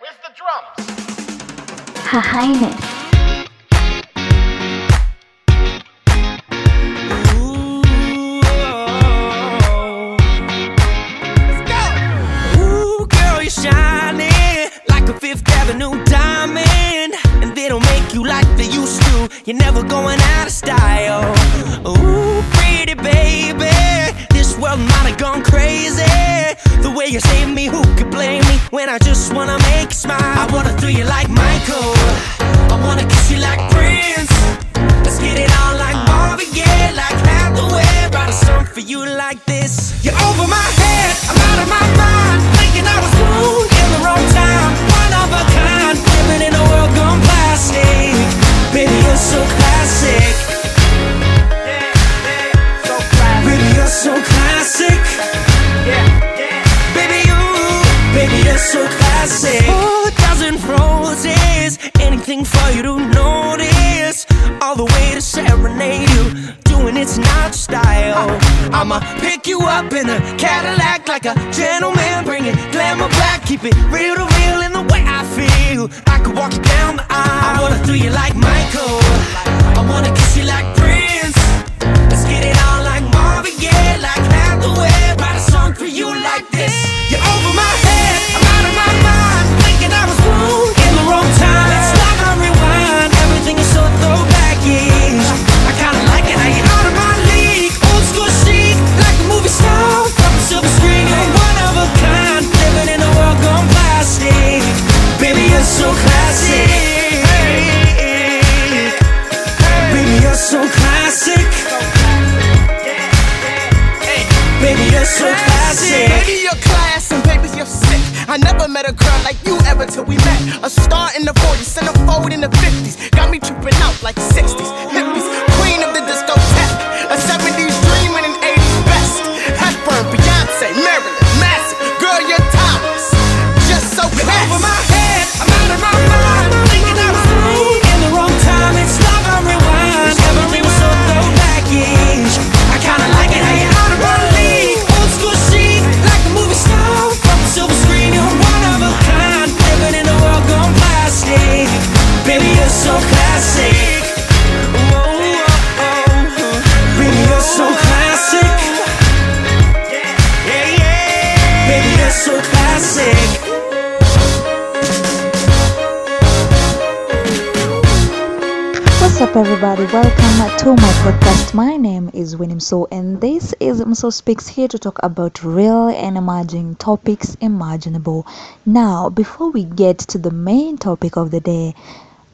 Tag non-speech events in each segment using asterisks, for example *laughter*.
Where's the drums? Her Highness. Oh. Ooh, girl, you're shining like a Fifth Avenue diamond. And they don't make you like they used to. You're never going out of style. Ooh, pretty baby. This world might have gone crazy. The way you save me, When I just wanna make you smile. I wanna throw you like Michael. I wanna kiss you like Prince. Let's get it on like Marvin Gaye, like Hathaway. Write a song for you like this. You're over my head, so classic. Oh, a dozen roses, anything for you to notice. All the way to serenade you, doing it's not style. I'ma pick you up in a Cadillac like a gentleman, bring it glamour back, keep it real to real in the way I feel. I could walk you down the aisle. I wanna throw you like Michael. I wanna kiss you like never met a girl like you ever till we met. A star in the 40s, centerfold in the 50s. Got me tripping out like 60s. So classic. What's up, everybody? Welcome to my podcast. My name is Winnie So, and this is Mso Speaks here to talk about real and emerging topics imaginable. Now, before we get to the main topic of the day,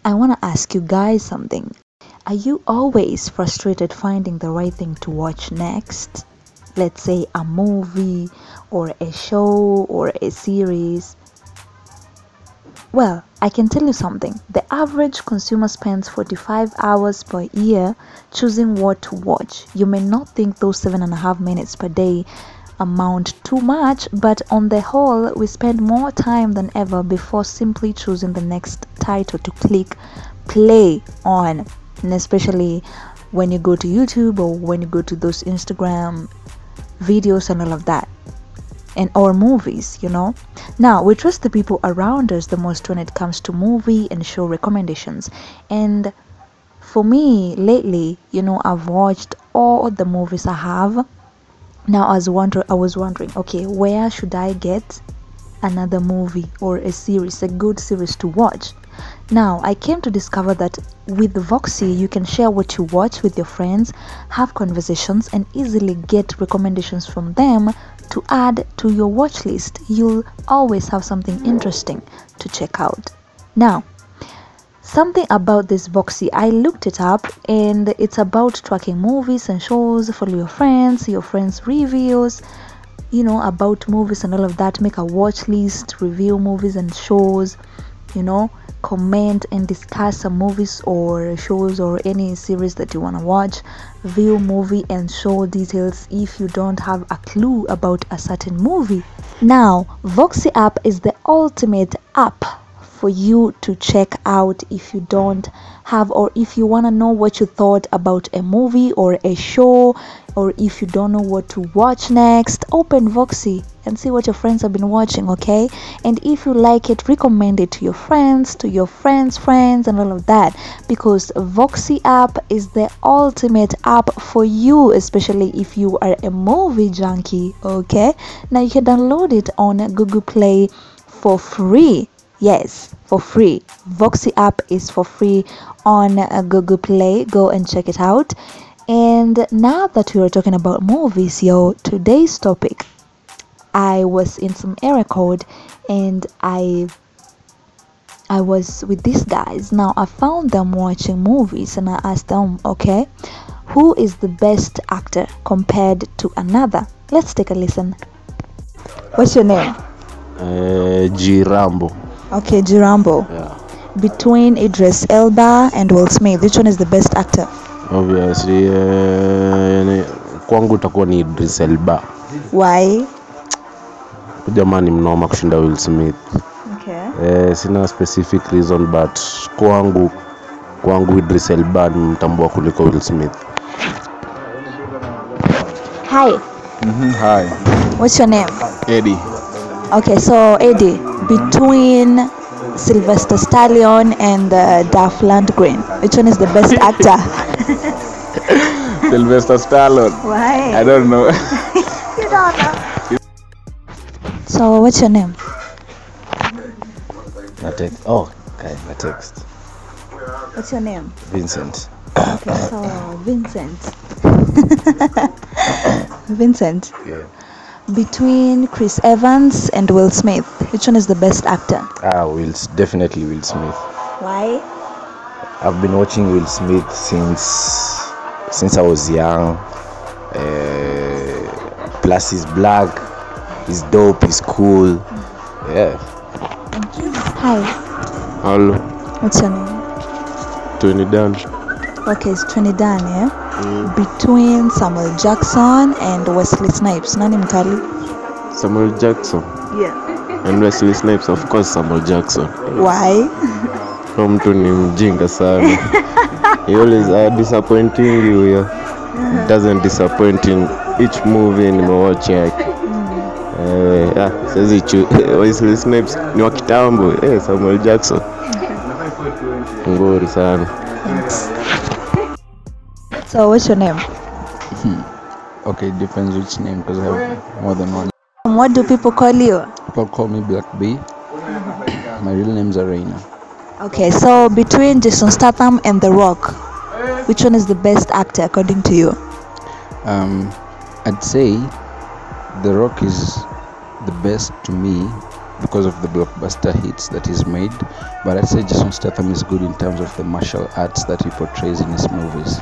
I want to ask you guys something. Are you always frustrated finding the right thing to watch next? Let's say a movie or a show or a series. Well, I can tell you something. The average consumer spends 45 hours per year choosing what to watch. You may not think those seven and a half minutes per day amount too much, but on the whole, we spend more time than ever before simply choosing the next title to click play on. And especially when you go to YouTube or when you go to those Instagram videos and all of that. And or movies you know? Now we trust the people around us the most when it comes to movie and show recommendations. And for me lately you know i've watched all the movies i have. Now i was wondering i was wondering okay where should i get another movie or a series a good series to watch now i came to discover that with Voxie you can share what you watch with your friends have conversations and easily get recommendations from them to add to your watch list. You'll always have something interesting to check out. Now something about this Voxie i looked it up and it's about tracking movies and shows follow your friends your friends reviews you know about movies and all of that make a watch list review movies and shows you know comment and discuss some movies or shows or any series that you want to watch view movie and show details if you don't have a clue about a certain movie. Now Voxie app is the ultimate app for you to check out if you don't have or if you want to know what you thought about a movie or a show or if you don't know what to watch next, open Voxie and see what your friends have been watching, okay? And if you like it, recommend it to your friends, to your friends' friends, and all of that because Voxie app is the ultimate app for you, especially if you are a movie junkie, okay? Now you can download it on Google Play for free. Yes, for free. Voxie app is for free on uh, Google Play. Go and check it out. And now that we are talking about movies, yo, today's topic, I was in some area code and I I was with these guys. Now I found them watching movies and I asked them, okay, who is the best actor compared to another? Let's take a listen. What's your name? Uh, G Rambo. Okay, Jirambo. Yeah. Between Idris Elba and Will Smith, which one is the best actor? Obviously, uh, kwangu itakuwa ni Idris Elba. Why? Jamani mnoma kushinda Will Smith. Okay. Eh, sina specific reason but kwangu kwangu Idris Elba ni mtambua kuliko Will Smith. Hi, Mm-hmm. Hi, what's your name? Eddie. Okay, so Eddie, between Sylvester Stallion and uh, Duff Lundgren, which one is the best actor? *laughs* *laughs* Sylvester Stallone. Why? I don't know. *laughs* you don't know. So, what's your name? My text. Oh, okay, my text. What's your name? Vincent. Okay, so Vincent. *laughs* Vincent, Yeah. between Chris Evans and Will Smith, which one is the best actor? Ah, Will definitely Will Smith. Why? I've been watching Will Smith since since I was young. Uh, plus he's black, he's dope, he's cool. Yeah. Hi, Hello, what's your name? Tony Dan. Okay, it's Trinidad, yeah? Between Samuel Jackson and Wesley Snipes. Nani mkali? Samuel Jackson. Yeah. And Wesley Snipes, of course Samuel Jackson. Why? Huyo mtu ni mjinga sana. *laughs* He always uh, disappointing you yeah. Doesn't disappoint in each movie nimewatch yake. Eh, yeah, siwezi *laughs* Wesley Snipes ni wa kitambo. Eh, Samuel Jackson. Ngori sana. *laughs* So, what's your name? *laughs* Okay, depends which name because I have more than one. What do people call you? People call me Black B. My real name's Arena. Okay, so between Jason Statham and The Rock, which one is the best actor according to you? Um, I'd say The Rock is the best to me because of the blockbuster hits that he's made. But I'd say Jason Statham is good in terms of the martial arts that he portrays in his movies.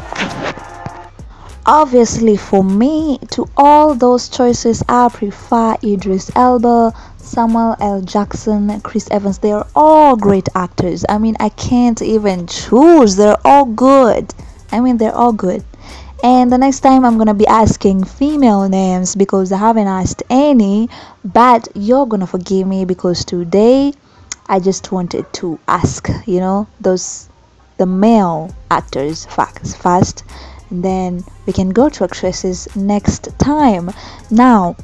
Obviously, for me, to all those choices, I prefer Idris Elba, Samuel L. Jackson, Chris Evans. They are all great actors. I mean, I can't even choose. They're all good. I mean, they're all good. And the next time I'm gonna be asking female names because I haven't asked any, but you're gonna forgive me because today I just wanted to ask, you know, those the male actors facts first then we can go to actresses next time. Now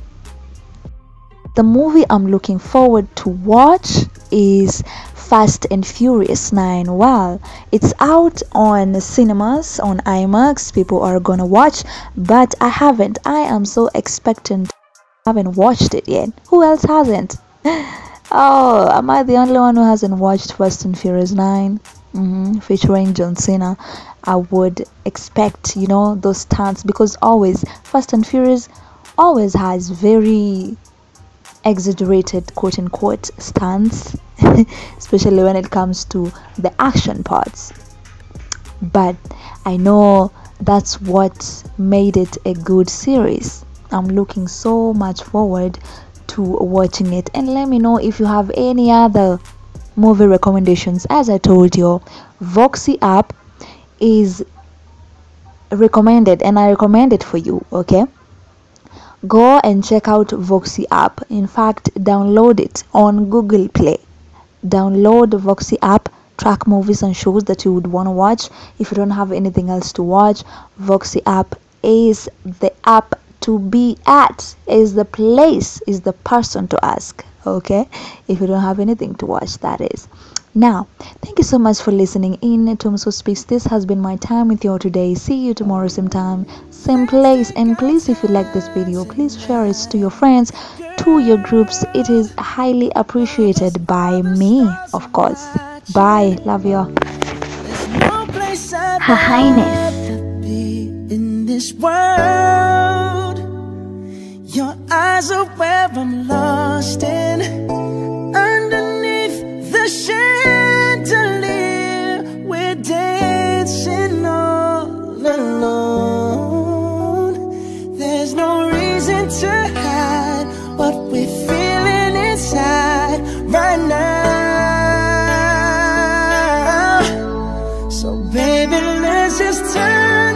the movie i'm looking forward to watch is fast and furious 9 well it's out on cinemas on imax. People are gonna watch but i haven't. I am so expectant. I haven't watched it yet. Who else hasn't? *laughs* Oh am i the only one who hasn't watched fast and furious 9 hmm featuring John Cena, I would expect, you know, those stunts because always Fast and Furious always has very exaggerated quote unquote stunts, *laughs* especially when it comes to the action parts. But I know that's what made it a good series. I'm looking so much forward to watching it. And let me know if you have any other movie recommendations. As i told you Voxie app is recommended and i recommend it for you okay? Go and check out Voxie app. In fact download it on google play. Download Voxie Voxie app. Track movies and shows that you would want to watch. If you don't have anything else to watch voxy app is the app to be at is the place is the person to ask okay? If you don't have anything to watch that is. Now thank you so much for listening in. Tom so speaks this has been my time with you today. See you tomorrow same time same place. And please if you like this video please share it to your friends to your groups. It is highly appreciated by me of course. Bye. Love you her highness. in this world eyes of where I'm lost in Underneath the chandelier. We're dancing all alone. There's no reason to hide What we're feeling inside right now. So baby, let's just turn